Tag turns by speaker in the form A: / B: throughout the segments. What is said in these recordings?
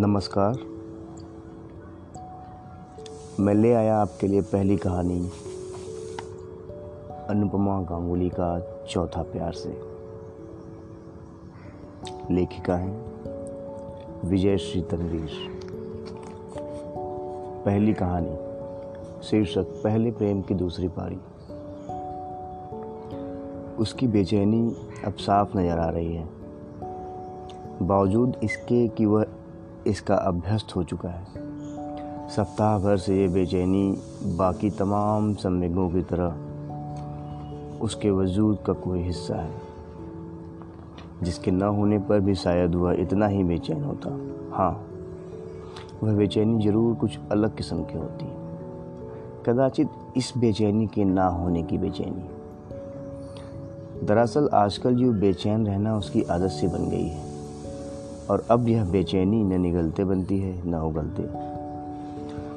A: नमस्कार। मैं ले आया आपके लिए पहली कहानी। अनुपमा गांगुली का चौथा प्यार से। लेखिका हैं विजय श्री तनवीर। पहली कहानी, शीर्षक, पहले प्रेम की दूसरी पारी। उसकी बेचैनी अब साफ़ नज़र आ रही है। बावजूद इसके कि वह इसका अभ्यस्त हो चुका है। सप्ताह भर से ये बेचैनी बाकी तमाम संवेगों की तरह उसके वजूद का कोई हिस्सा है, जिसके न होने पर भी शायद वह इतना ही बेचैन होता। हाँ वह बेचैनी ज़रूर कुछ अलग किस्म की होती। कदाचित इस बेचैनी के ना होने की बेचैनी। दरअसल आजकल जो बेचैन रहना उसकी आदत सी बन गई है। और अब यह बेचैनी न निगलते बनती है, न उगलते।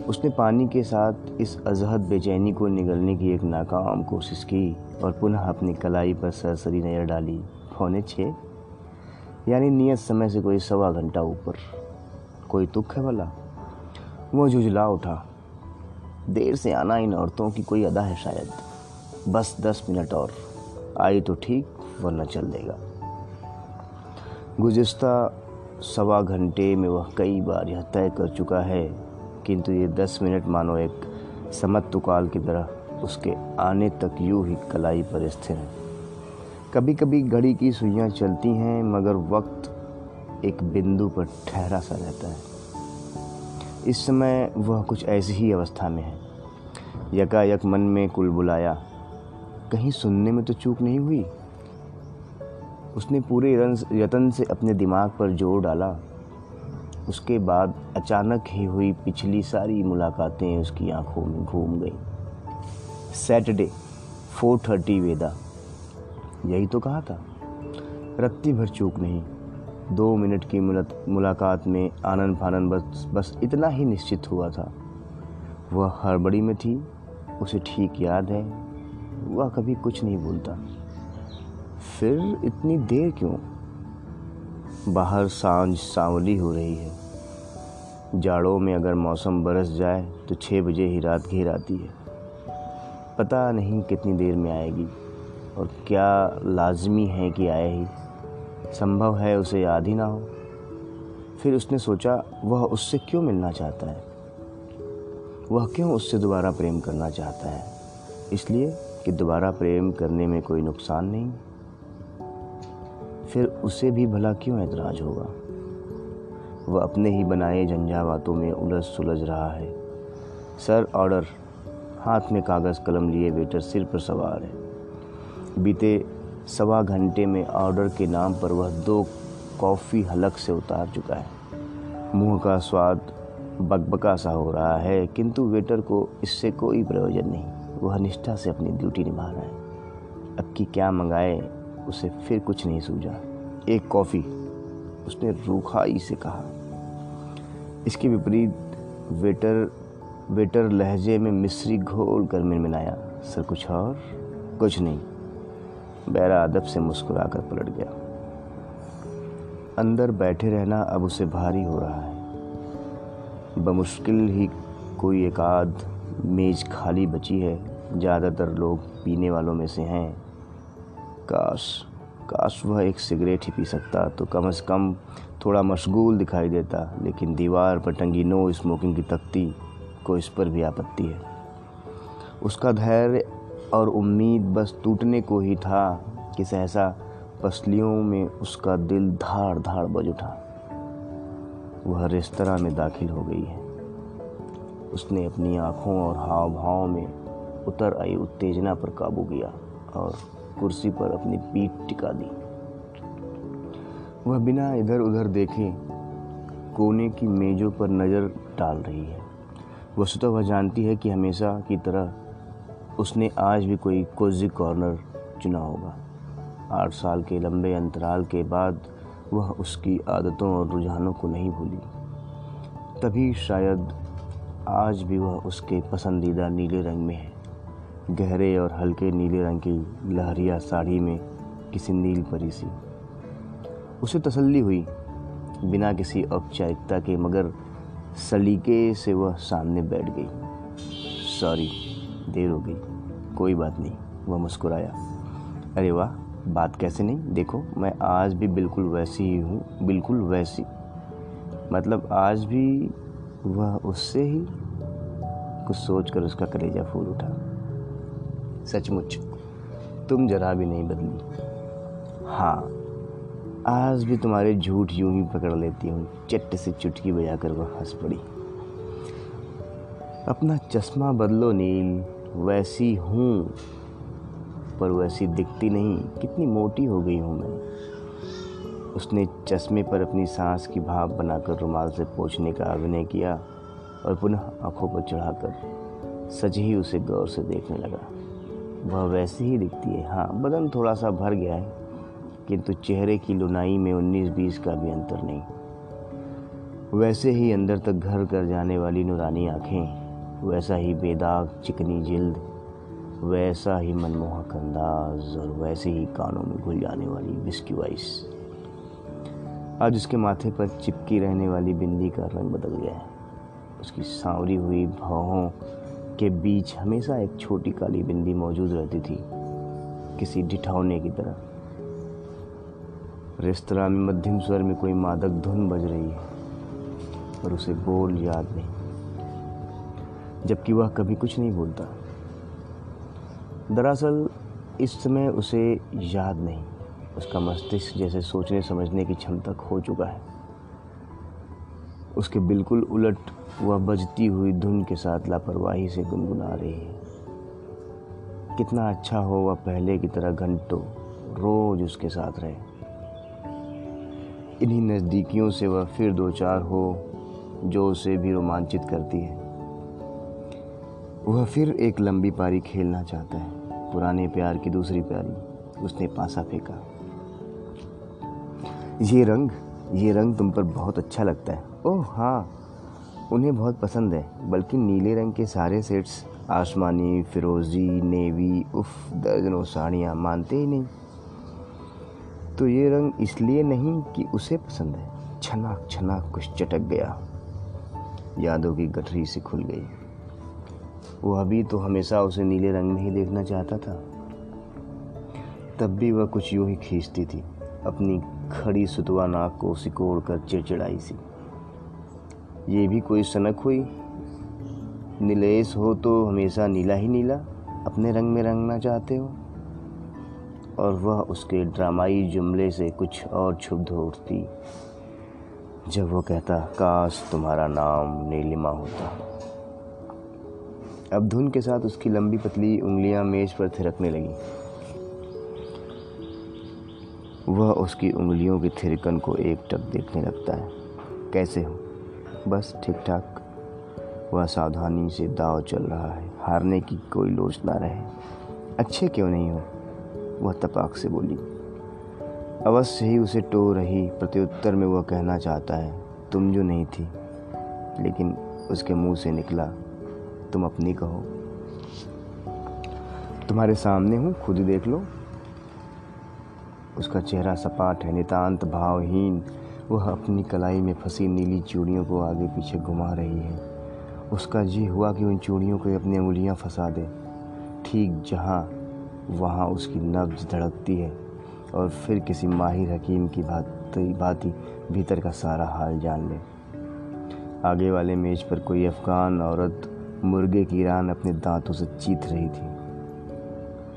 A: उसने पानी के साथ इस अजहद बेचैनी को निगलने की एक नाकाम कोशिश की और पुनः अपनी कलाई पर सरसरी नज़र डाली। पौने छः यानी नियत समय से कोई सवा घंटा ऊपर। कोई तुख है भला? वो झुझला उठा। देर से आना इन औरतों की कोई अदा है शायद। बस दस मिनट और। आई तो ठीक, वरना चल देगा। गुज्त सवा घंटे में वह कई बार यह तय कर चुका है, किंतु ये दस मिनट मानो एक समत्तुकाल की तरह उसके आने तक यूँ ही कलाई पर स्थिर है। कभी कभी घड़ी की सुइयाँ चलती हैं, मगर वक्त एक बिंदु पर ठहरा सा रहता है। इस समय वह कुछ ऐसी ही अवस्था में है। यकायक मन में कुल बुलाया कहीं सुनने में तो चूक नहीं हुई? उसने पूरे यतन से अपने दिमाग पर ज़ोर डाला। उसके बाद अचानक ही हुई पिछली सारी मुलाकातें उसकी आँखों में घूम गई। Saturday four thirty Veda. यही तो कहा था। रत्ती भर चूक नहीं। दो मिनट की मुलाकात में आनंद फानंद बस बस इतना ही निश्चित हुआ था। वह हड़बड़ी में थी। उसे ठीक याद है। वह कभी कुछ नहीं बोलता फिर इतनी देर क्यों? बाहर साँझ सांवली हो रही है। जाड़ों में अगर मौसम बरस जाए तो छः बजे ही रात घेर आती है। पता नहीं कितनी देर में आएगी, और क्या लाजमी है कि आए ही। संभव है उसे याद ही ना हो। फिर उसने सोचा, वह उससे क्यों मिलना चाहता है? वह क्यों उससे दोबारा प्रेम करना चाहता है? इसलिए कि दोबारा प्रेम करने में कोई नुकसान नहीं। फिर उसे भी भला क्यों ऐतराज होगा? वह अपने ही बनाए झंझावातों में उलझ सुलझ रहा है। Sir, order. हाथ में कागज़ कलम लिए वेटर सिर पर सवार है। बीते सवा घंटे में ऑर्डर के नाम पर वह दो कॉफ़ी हलक से उतार चुका है। मुँह का स्वाद बकबका सा हो रहा है, किंतु वेटर को इससे कोई प्रयोजन नहीं। वह निष्ठा से अपनी ड्यूटी निभा रहा है। अब की क्या मंगाए? उसे फिर कुछ नहीं सूझा। एक कॉफ़ी, उसने रूखाई से कहा। इसके विपरीत वेटर वेटर लहजे में मिस्री घोल कर मिनमिनाया सर, कुछ और? कुछ नहीं। बैरा अदब से मुस्कुरा कर पलट गया। अंदर बैठे रहना अब उसे भारी हो रहा है। बमुश्किल ही कोई एक आध मेज़ खाली बची है। ज़्यादातर लोग पीने वालों में से हैं। काश काश वह एक सिगरेट ही पी सकता। तो कम से कम थोड़ा मशगूल दिखाई देता, लेकिन दीवार पर टंगी नो स्मोकिंग की तख्ती को इस पर भी आपत्ति है। उसका धैर्य और उम्मीद बस टूटने को ही था कि सहसा पसलियों में उसका दिल धाड़ धाड़ बज उठा। वह रेस्तरा में दाखिल हो गई है। उसने अपनी आँखों और हाव भाव में उतर आई उत्तेजना पर काबू किया और कुर्सी पर अपनी पीठ टिका दी। वह बिना इधर उधर देखे कोने की मेज़ों पर नज़र डाल रही है। वस्तुतः वह जानती है कि हमेशा की तरह उसने आज भी कोई कोजी कॉर्नर चुना होगा। आठ साल के लंबे अंतराल के बाद वह उसकी आदतों और रुझानों को नहीं भूली। तभी शायद आज भी वह उसके पसंदीदा नीले रंग में है। गहरे और हल्के नीले रंग की लहरिया साड़ी में किसी नील परी सी। उसे तसल्ली हुई, बिना किसी औपचारिकता के, मगर सलीके से वह सामने बैठ गई। सॉरी, देर हो गई, कोई बात नहीं, वह मुस्कुराया। अरे वाह, बात कैसे नहीं? देखो, मैं आज भी बिल्कुल वैसी ही हूँ, बिल्कुल वैसी। मतलब आज भी वह उससे ही? कुछ सोचकर उसका कलेजा फूल उठा। सचमुच। तुम जरा भी नहीं बदली। हाँ आज भी तुम्हारे झूठ यूँ ही पकड़ लेती हूँ, चट्ट से चुटकी बजाकर वह हंस पड़ी। अपना चश्मा बदलो नील, वैसी हूँ, पर वैसी दिखती नहीं, कितनी मोटी हो गई हूँ मैं। उसने चश्मे पर अपनी सांस की भाप बनाकर रुमाल से पोछने का अभिनय किया और पुनः आँखों पर चढ़ाकर सच ही उसे गौर से देखने लगा। वह वैसी ही दिखती है। हाँ बदन थोड़ा सा भर गया है, किंतु चेहरे की लुनाई में उन्नीस बीस का भी अंतर नहीं। वैसे ही अंदर तक घर कर जाने वाली नुरानी आँखें, वैसा ही बेदाग, चिकनी जिल्द, वैसा ही मनमोहक अंदाज और वैसे ही कानों में घुल जाने वाली बिस्की वाइस आज उसके माथे पर चिपकी रहने वाली बिंदी का रंग बदल गया है। उसकी सांवरी हुई भावों के बीच हमेशा एक छोटी काली बिंदी मौजूद रहती थी, किसी ढिठौने की तरह। रेस्तरा में मध्यम स्वर में कोई मादक धुन बज रही है, पर उसे बोल याद नहीं, जबकि वह कभी कुछ नहीं बोलता। दरअसल, इस समय उसे याद नहीं, उसका मस्तिष्क जैसे सोचने समझने की क्षमता खो चुका है। उसके बिल्कुल उलट वह बजती हुई धुन के साथ लापरवाही से गुनगुना रही है। कितना अच्छा हो वह पहले की तरह घंटों रोज उसके साथ रहे। इन्हीं नज़दीकियों से वह फिर दो चार हो जो उसे भी रोमांचित करती है। वह फिर एक लंबी पारी खेलना चाहता है। पुराने प्यार की दूसरी प्यारी उसने पासा फेंका। ये रंग ये रंग तुम पर बहुत अच्छा लगता है। ओह हाँ। उन्हें बहुत पसंद है, बल्कि नीले रंग के सारे सेट्स, आसमानी, फिरोज़ी, नेवी, उफ, दर्जनों साड़ियाँ, मानते ही नहीं। तो ये रंग इसलिए नहीं कि उसे पसंद है। छनाक छनाक, कुछ चटक गया। यादों की गठरी से खुल गई। वो अभी तो हमेशा उसे नीले रंग में ही देखना चाहता था। तब भी वह कुछ यूँ ही खींचती थी, अपनी खड़ी सुतवा नाक को सिकोड़ कर चिड़चिड़ाई सी। ये भी कोई सनक हुई? नीलेश हो तो हमेशा नीला ही नीला, अपने रंग में रंगना चाहते हो? और वह उसके ड्रामाई जुमले से कुछ और क्षुब्ध हो उठती जब वो कहता, काश तुम्हारा नाम नीलिमा होता। अब धुन के साथ उसकी लंबी पतली उंगलियाँ मेज पर थिरकने लगी। वह उसकी उंगलियों की थिरकन को एक टक देखने लगता है। कैसे हो? बस ठीक ठाक वह सावधानी से दाव चल रहा है। हारने की कोई लोच ना रहे। अच्छे क्यों नहीं हो? वह तपाक से बोली। अवश्य ही उसे टो रही। प्रत्युत्तर में वह कहना चाहता है, तुम जो नहीं थी, लेकिन उसके मुँह से निकला। तुम अपनी कहो। तुम्हारे सामने हूँ, खुद देख लो। उसका चेहरा सपाट है। नितांत भावहीन वह अपनी कलाई में फंसी नीली चूड़ियों को आगे पीछे घुमा रही है। उसका जी हुआ कि उन चूड़ियों को अपनी उंगलियाँ फंसा दे। ठीक जहाँ वहाँ उसकी नब्ज धड़कती है और फिर किसी माहिर हकीम की भांति भांति भीतर का सारा हाल जान ले। आगे वाले मेज पर कोई अफ़गान औरत मुर्गे की रान अपने दांतों से चीत रही थी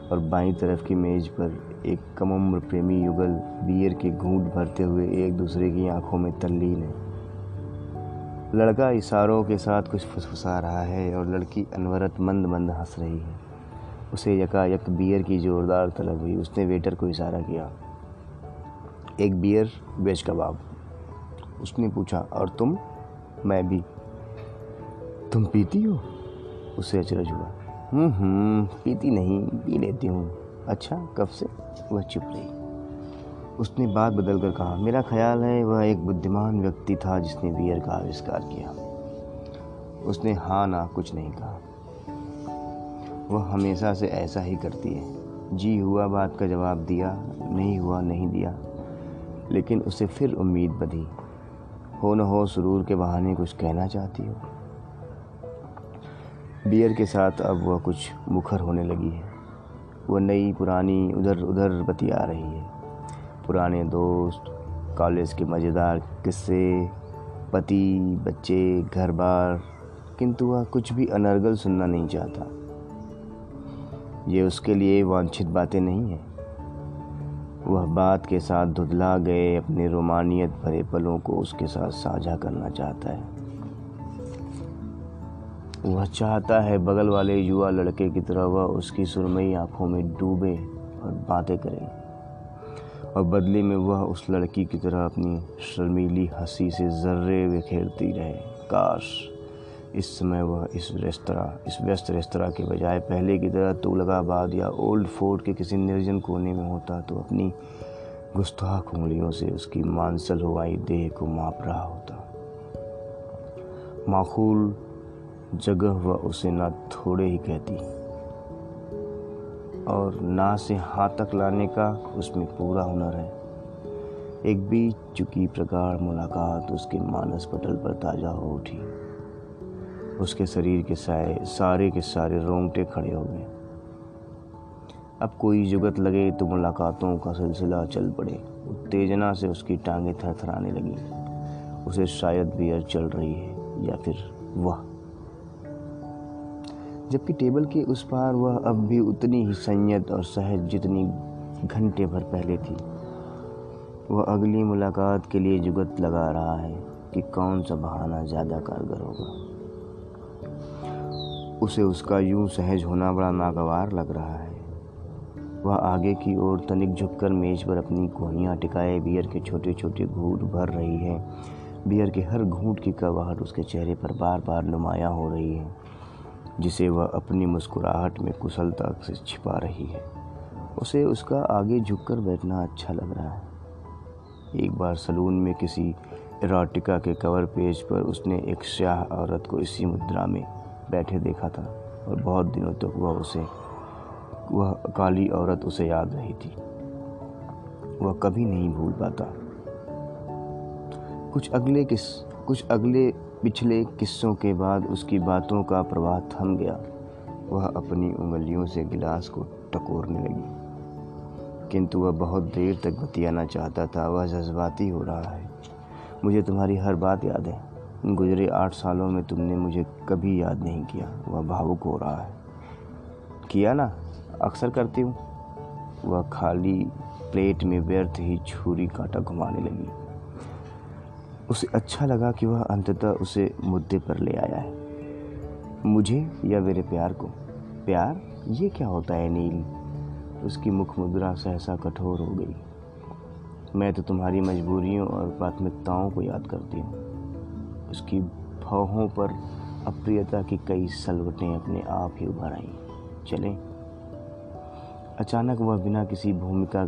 A: और बाईं तरफ़ की मेज पर एक कम उम्र प्रेमी युगल बियर के घूंट भरते हुए एक दूसरे की आँखों में तल्लीन है। लड़का इशारों के साथ कुछ फुसफुसा रहा है और लड़की अनवरत मंद मंद हंस रही है। उसे यकायक बियर की ज़ोरदार तलब हुई। उसने वेटर को इशारा किया, एक बियर वेज कबाब। उसने पूछा, और तुम? मैं भी। तुम पीती हो? उसे अचरज हुआ हम्म हम्म पीती नहीं, पी लेती हूँ। अच्छा कब से? वह चुप रही। उसने बात बदल कर कहा, मेरा ख्याल है वह एक बुद्धिमान व्यक्ति था जिसने बियर का आविष्कार किया। उसने हाँ ना, कुछ नहीं कहा। वह हमेशा से ऐसा ही करती है। जी हुआ बात का जवाब दिया, नहीं हुआ, नहीं दिया। लेकिन उसे फिर उम्मीद बधी। हो न हो, सुरूर के बहाने कुछ कहना चाहती हो। बियर के साथ अब वह कुछ मुखर होने लगी है। वह नई पुरानी उधर उधर बतिया रही है। पुराने दोस्त कॉलेज के मज़ेदार किस्से, पति, बच्चे घर बार किंतु वह कुछ भी अनर्गल सुनना नहीं चाहता। ये उसके लिए वांछित बातें नहीं हैं। वह बात के साथ धुधला गए अपने रोमानियत भरे पलों को उसके साथ साझा करना चाहता है। वह चाहता है बगल वाले युवा लड़के की तरह वह उसकी सुरमई आँखों में डूबे और बातें करे। और बदले में वह उस लड़की की तरह अपनी शर्मीली हँसी से जर्रे बिखेरती रहे। काश इस समय वह इस रेस्तरा, इस व्यस्त रेस्तरा के बजाय पहले की तरह तुगलकाबाद या ओल्ड फोर्ट के किसी निर्जन कोने में होता तो अपनी गुस्ताख उंगलियों से उसकी मांसल हुआई देह को माप रहा होता। माखूल जगह वह उसे ना थोड़े ही कहती। और ना से हाथ तक लाने का उसमें पूरा हुनर है। एक बीच चुकी प्रकार मुलाकात उसके मानस पटल पर ताज़ा हो उठी। उसके शरीर के साए सारे के सारे रोंगटे खड़े हो गए। अब कोई जुगत लगे तो मुलाकातों का सिलसिला चल पड़े। उत्तेजना से उसकी टांगें थरथराने लगी। उसे शायद बियर चल रही है या फिर वह। जबकि टेबल के उस पार वह अब भी उतनी ही संयत और सहज जितनी घंटे भर पहले थी। वह अगली मुलाकात के लिए जुगत लगा रहा है कि कौन सा बहाना ज़्यादा कारगर होगा। उसे उसका यूँ सहज होना बड़ा नागवार लग रहा है। वह आगे की ओर तनिक झुककर मेज पर अपनी कोहनियाँ टिकाए बियर के छोटे छोटे घूट भर रही है। बियर के हर घूट की कवाहट उसके चेहरे पर बार बार नुमाया हो रही है। जिसे वह अपनी मुस्कुराहट में कुशलता से छिपा रही है। उसे उसका आगे झुककर बैठना अच्छा लग रहा है। एक बार सलून में किसी इराटिका के कवर पेज पर उसने एक स्याह औरत को इसी मुद्रा में बैठे देखा था और बहुत दिनों तक तो वह उसे, वह काली औरत उसे याद रही थी। वह कभी नहीं भूल पाता। कुछ अगले किस कुछ अगले पिछले किस्सों के बाद उसकी बातों का प्रवाह थम गया। वह अपनी उंगलियों से गिलास को टकोरने लगी। किंतु वह बहुत देर तक बतियाना चाहता था, वह जज्बाती हो रहा है। मुझे तुम्हारी हर बात याद है। गुजरे आठ सालों में तुमने मुझे कभी याद नहीं किया। वह भावुक हो रहा है। किया ना? अक्सर करती हूँ। वह खाली प्लेट में व्यर्थ ही छुरी कांटा घुमाने लगी। उसे अच्छा लगा कि वह अंततः उसे मुद्दे पर ले आया है। मुझे या मेरे प्यार को? प्यार? ये क्या होता है, नील? उसकी मुख मुद्रा सहसा कठोर हो गई। मैं तो तुम्हारी मजबूरियों और प्राथमिकताओं को याद करती हूँ। उसकी भावों पर अप्रियता की कई सलवटें अपने आप ही उभर आई। चलें। अचानक वह बिना किसी भूमिका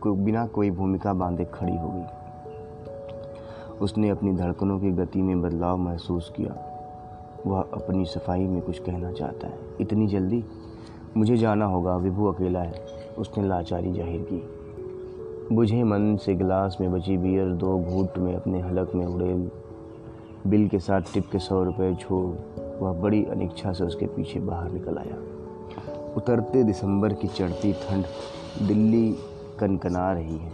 A: को, बिना कोई भूमिका बांधे खड़ी हो गई। उसने अपनी धड़कनों की गति में बदलाव महसूस किया। वह अपनी सफ़ाई में कुछ कहना चाहता है। इतनी जल्दी? मुझे जाना होगा। विभू अकेला है। उसने लाचारी ज़ाहिर की। बुझे मन से गिलास में बची बियर दो घूट में अपने हलक में उड़ेल बिल के साथ टिप के सौ रुपये छोड़ वह बड़ी अनिच्छा से उसके पीछे बाहर निकल आया। उतरते दिसंबर की चढ़ती ठंड दिल्ली कनकना रही है।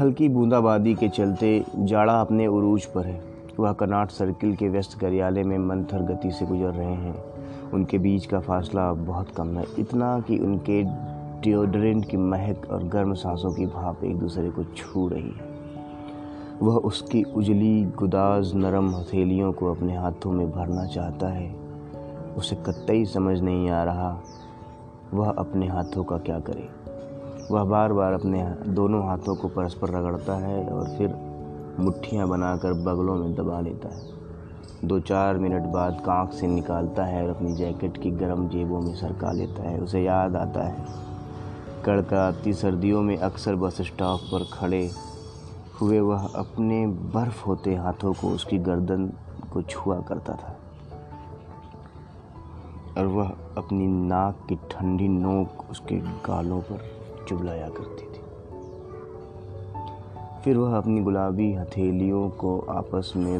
A: हल्की बूंदाबांदी के चलते जाड़ा अपने उरूज पर है। वह कनाट सर्किल के व्यस्त कार्यालय में मंथर गति से गुजर रहे हैं। उनके बीच का फासला बहुत कम है। इतना कि उनके डिओड्रेंट की महक और गर्म सांसों की भाप एक दूसरे को छू रही है। वह उसकी उजली गुदाज नरम हथेलियों को अपने हाथों में भरना चाहता है। उसे कतई समझ नहीं आ रहा, वह अपने हाथों का क्या करे। वह बार बार अपने दोनों हाथों को परस्पर रगड़ता है और फिर मुट्ठियाँ बनाकर बगलों में दबा लेता है। दो चार मिनट बाद कांख से निकालता है और अपनी जैकेट की गर्म जेबों में सरका लेता है। उसे याद आता है कड़काती सर्दियों में अक्सर बस स्टॉप पर खड़े हुए वह अपने बर्फ़ होते हाथों को उसकी गर्दन को छुआ करता था और वह अपनी नाक की ठंडी नोक उसके गालों पर चुगलाया करती थी। फिर वह अपनी गुलाबी हथेलियों को आपस में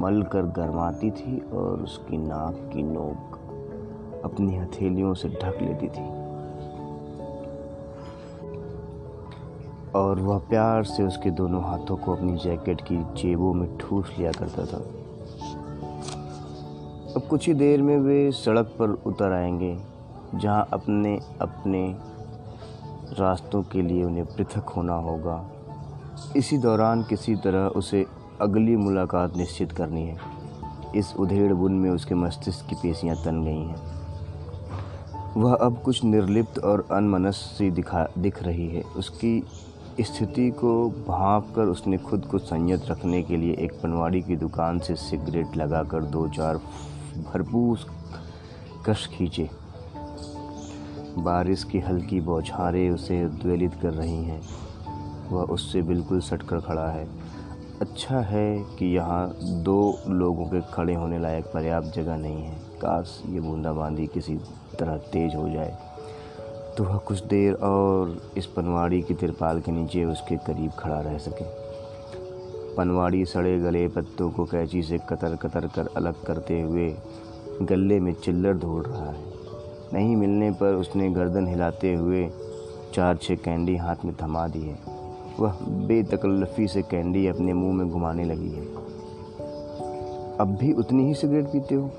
A: मल कर गरमाती थी और उसकी नाक की नोक अपनी हथेलियों से ढक लेती थी। और वह प्यार से उसके दोनों हाथों को अपनी जैकेट की जेबों में ठूस लिया करता था। अब कुछ ही देर में वे सड़क पर उतर आएँगे, जहाँ अपने अपने रास्तों के लिए उन्हें पृथक होना होगा। इसी दौरान किसी तरह उसे अगली मुलाकात निश्चित करनी है। इस उधेड़ बुन में उसके मस्तिष्क की पेशियाँ तन गई हैं। वह अब कुछ निर्लिप्त और अनमनस सी दिखा, दिख रही है। उसकी स्थिति को भाप कर उसने खुद को संयत रखने के लिए एक पनवाड़ी की दुकान से सिगरेट लगाकर दो चार भरपूर कश खींचे। बारिश की हल्की बौछारें उसे उद्वेलित कर रही हैं। वह उससे बिल्कुल सटकर खड़ा है। अच्छा है कि यहाँ दो लोगों के खड़े होने लायक पर्याप्त जगह नहीं है। काश ये बूंदाबांदी किसी तरह तेज हो जाए। तो वह कुछ देर और इस पनवाड़ी की तिरपाल के नीचे उसके करीब खड़ा रह सके। पनवाड़ी सड़े गले पत्तों को कैंची से कतर कतर कर अलग करते हुए गले में चिल्लर ढूंढ रहा है। नहीं मिलने पर उसने गर्दन हिलाते हुए चार छः कैंडी हाथ में थमा दी है। वह बेतकल्लफ़ी से कैंडी अपने मुँह में घुमाने लगी है। अब भी उतनी ही सिगरेट पीते हो?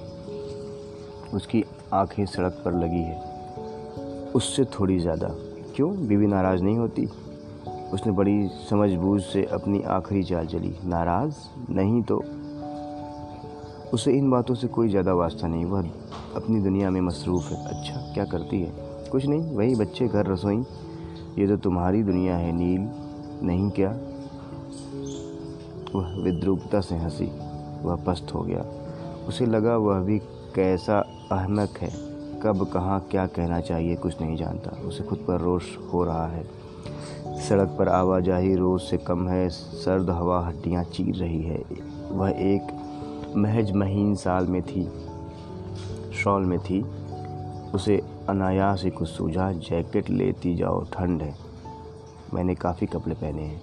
A: उसकी आँखें सड़क पर लगी है। उससे थोड़ी ज़्यादा। क्यों? बीवी नाराज़ नहीं होती? उसने बड़ी समझबूझ से अपनी आखिरी चाल चली। नाराज़? नहीं तो उसे इन बातों से कोई ज़्यादा वास्ता नहीं। वह अपनी दुनिया में मसरूफ़ है। अच्छा क्या करती है? कुछ नहीं, वही बच्चे घर रसोई। ये तो तुम्हारी दुनिया है, नील। नहीं क्या? वह विद्रूपता से हँसी। वह पस्त हो गया। उसे लगा वह भी कैसा अहमक है। कब, कहाँ, क्या कहना चाहिए, कुछ नहीं जानता। उसे खुद पर रोष हो रहा है। सड़क पर आवाजाही रोज से कम है। सर्द हवा हड्डियाँ चीर रही है। वह एक महज महीन साल में थी, शॉल में थी। उसे अनायास ही कुछ सूझा, जैकेट लेती जाओ, ठंड है। मैंने काफ़ी कपड़े पहने हैं।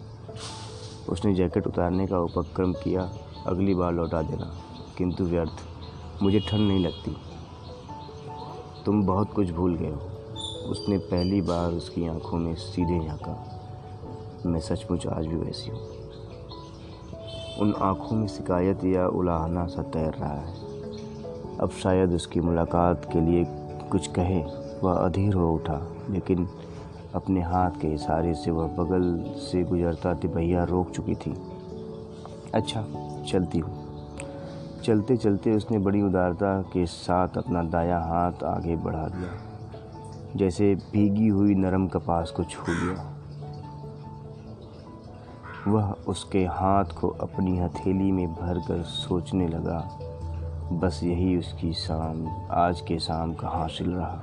A: उसने जैकेट उतारने का उपक्रम किया, अगली बार लौटा देना। किंतु व्यर्थ, मुझे ठंड नहीं लगती। तुम बहुत कुछ भूल गए हो। उसने पहली बार उसकी आँखों में सीधे झाँका। मैं सचमुच आज भी वैसी हूँ। उन आँखों में शिकायत या उलाहना सा तैर रहा है। अब शायद उसकी मुलाकात के लिए कुछ कहे, वह अधीर हो उठा, लेकिन अपने हाथ के इशारे से वह बगल से गुजरता तिपहिया रोक चुकी थी। अच्छा चलती हूँ। चलते चलते उसने बड़ी उदारता के साथ अपना दाया हाथ आगे बढ़ा दिया, जैसे भीगी हुई नरम कपास को छू लिया। वह उसके हाथ को अपनी हथेली में भर कर सोचने लगा, बस यही उसकी शाम, आज के शाम का हासिल रहा।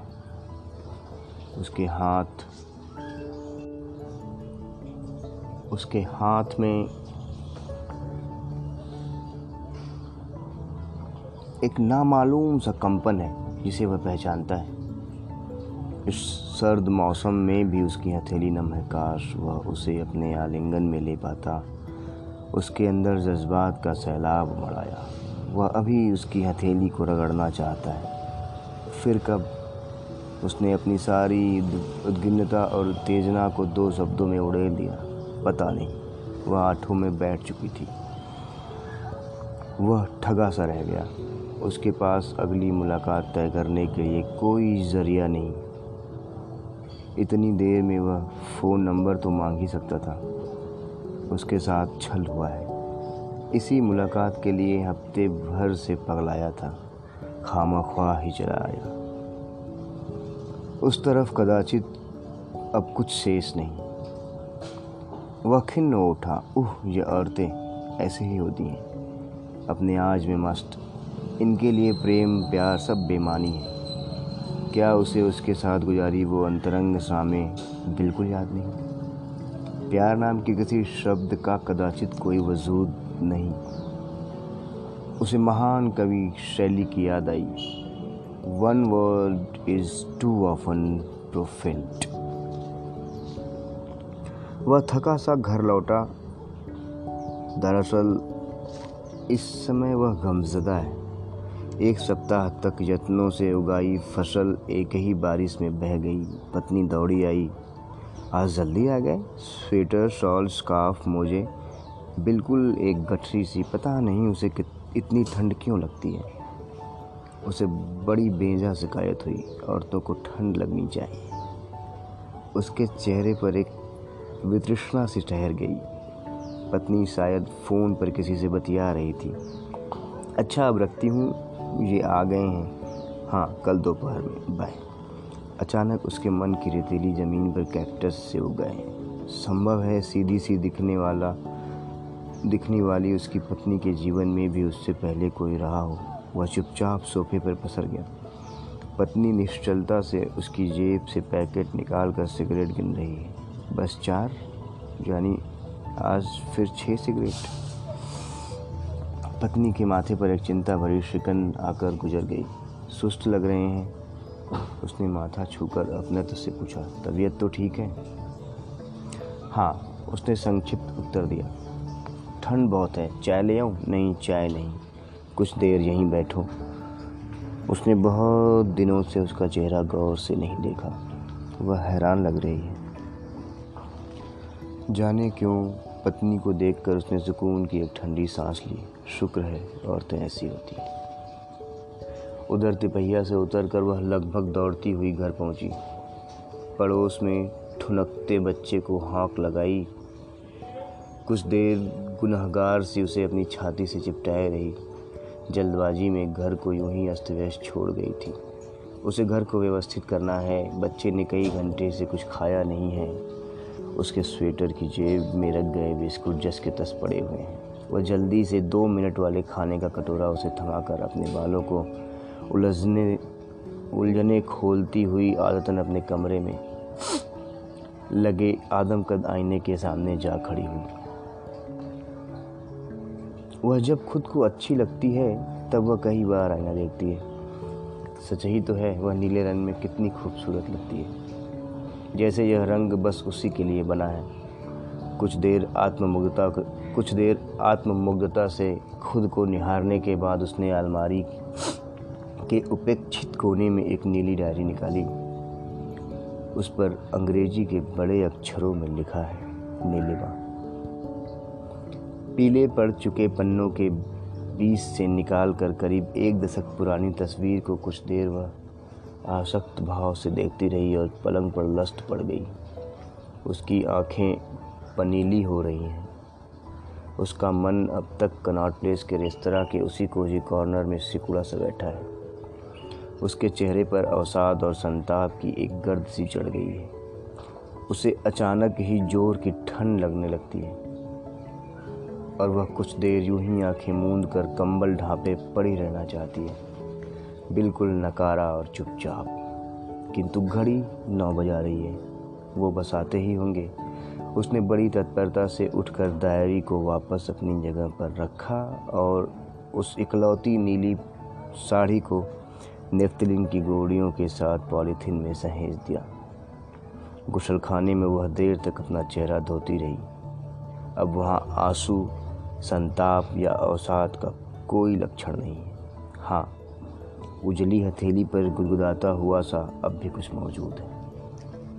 A: उसके हाथ उसके हाथ में एक नामालूम सा कंपन है, जिसे वह पहचानता है। इस सर्द मौसम में भी उसकी हथेली नम है काश वह उसे अपने आलिंगन में ले पाता। उसके अंदर जज्बात का सैलाब उमड़ाया वह अभी उसकी हथेली को रगड़ना चाहता है। फिर कब? उसने अपनी सारी उद्गिन्नता और उत्तेजना को दो शब्दों में उड़ेल दिया। पता नहीं, वह आठों में बैठ चुकी थी। वह ठगा सा रह गया। उसके पास अगली मुलाकात तय करने के लिए कोई ज़रिया नहीं। इतनी देर में वह फ़ोन नंबर तो मांग ही सकता था। उसके साथ छल हुआ है। इसी मुलाकात के लिए हफ़्ते भर से पगलाया था। खामा ख्वाह ही चला आया। उस तरफ़ कदाचित अब कुछ शेष नहीं। वह खिन्न उठा। उह, ये औरतें ऐसे ही होती हैं। अपने आज में मस्त। इनके लिए प्रेम, प्यार सब बेमानी है। क्या उसे उसके साथ गुजारी वो अंतरंग शामें बिल्कुल याद नहीं? प्यार नाम के किसी शब्द का कदाचित कोई वजूद नहीं। उसे महान कवि शैली की याद आई। One word is too often profaned वह थका सा घर लौटा। दरअसल, इस समय वह गमजदा है। एक सप्ताह तक यत्नों से उगाई फ़सल एक ही बारिश में बह गई। पत्नी दौड़ी आई। आज जल्दी आ गए? स्वेटर शॉल स्कार्फ, मोजे। बिल्कुल एक गठरी सी। पता नहीं उसे इतनी ठंड क्यों लगती है। उसे बड़ी बेजा शिकायत हुई, औरतों को ठंड लगनी चाहिए। उसके चेहरे पर एक वितृष्णा सी ठहर गई। पत्नी शायद फ़ोन पर किसी से बतिया रही थी। अच्छा अब रखती हूँ। ये आ गए हैं। हाँ कल दोपहर में। बाय। अचानक उसके मन की रेतीली ज़मीन पर कैक्टस से उग गए संभव है सीधी सी दिखने वाला, दिखने वाली उसकी पत्नी के जीवन में भी उससे पहले कोई रहा हो। वह चुपचाप सोफे पर पसर गया। पत्नी निश्चलता से उसकी जेब से पैकेट निकाल कर सिगरेट गिन रही है। बस चार? यानी आज फिर छः सिगरेट? पत्नी के माथे पर एक चिंता भरी शिकन आकर गुजर गई। सुस्त लग रहे हैं। उसने माथा छूकर अपने तो से पूछा, तबीयत तो ठीक है? हाँ उसने संक्षिप्त उत्तर दिया। ठंड बहुत है, चाय ले आऊँ? नहीं, चाय नहीं, कुछ देर यहीं बैठो। उसने बहुत दिनों से उसका चेहरा गौर से नहीं देखा। वह हैरान लग रही है। जाने क्यों, पत्नी को देखकर उसने सुकून की एक ठंडी सांस ली। शुक्र है, औरतें ऐसी होती हैं। उधर तिपहिया से उतरकर वह लगभग दौड़ती हुई घर पहुँची। पड़ोस में ठुनकते बच्चे को हाँक लगाई। कुछ देर गुनहगार सी उसे अपनी छाती से चिपटाए रही। जल्दबाजी में घर को यूँ ही अस्त व्यस्त छोड़ गई थी। उसे घर को व्यवस्थित करना है। बच्चे ने कई घंटे से कुछ खाया नहीं है। उसके स्वेटर की जेब में रख गए बिस्कुट जस के तस पड़े हुए हैं। वह जल्दी से दो मिनट वाले खाने का कटोरा उसे थमाकर अपने बालों को उलझने उलझने खोलती हुई आदतन अपने कमरे में लगे आदमकद आईने के सामने जा खड़ी हुई। वह जब खुद को अच्छी लगती है, तब वह कई बार आईना देखती है। सच ही तो है, वह नीले रंग में कितनी खूबसूरत लगती है। जैसे यह रंग बस उसी के लिए बना है। कुछ देर आत्ममुग्धता कुछ देर आत्ममुग्धता से खुद को निहारने के बाद उसने अलमारी के उपेक्षित कोने में एक नीली डायरी निकाली। उस पर अंग्रेज़ी के बड़े अक्षरों में लिखा है, नीलिमा। पीले पड़ चुके पन्नों के बीच से निकाल कर करीब एक दशक पुरानी तस्वीर को कुछ देर वह आसक्त भाव से देखती रही और पलंग पर लस्त पड़ गई। उसकी आँखें पनीली हो रही हैं। उसका मन अब तक कनॉट प्लेस के रेस्तरा के उसी कोजी कॉर्नर में सिकुड़ा सा बैठा है। उसके चेहरे पर अवसाद और संताप की एक गर्द सी चढ़ गई है। उसे अचानक ही ज़ोर की ठंड लगने लगती है। और वह कुछ देर यूँ ही आँखें मूंद कर कंबल ढापे पड़ी रहना चाहती है। बिल्कुल नकारा और चुपचाप। किंतु घड़ी नौ बजा रही है। वो बस आते ही होंगे। उसने बड़ी तत्परता से उठकर डायरी को वापस अपनी जगह पर रखा और उस इकलौती नीली साड़ी को नेफ्तलिन की गोड़ियों के साथ पॉलीथीन में सहेज दिया। गुसलखाने में वह देर तक अपना चेहरा धोती रही। अब वहाँ आँसू, संताप या अवसाद का कोई लक्षण नहीं है। हाँ उजली हथेली पर गुदगुदाता हुआ सा अब भी कुछ मौजूद है।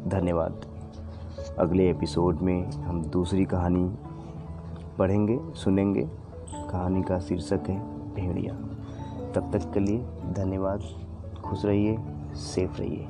A: धन्यवाद। अगले एपिसोड में हम दूसरी कहानी पढ़ेंगे, सुनेंगे। कहानी का शीर्षक है भेड़िया तब तक के लिए धन्यवाद। खुश रहिए, सेफ़ रहिए।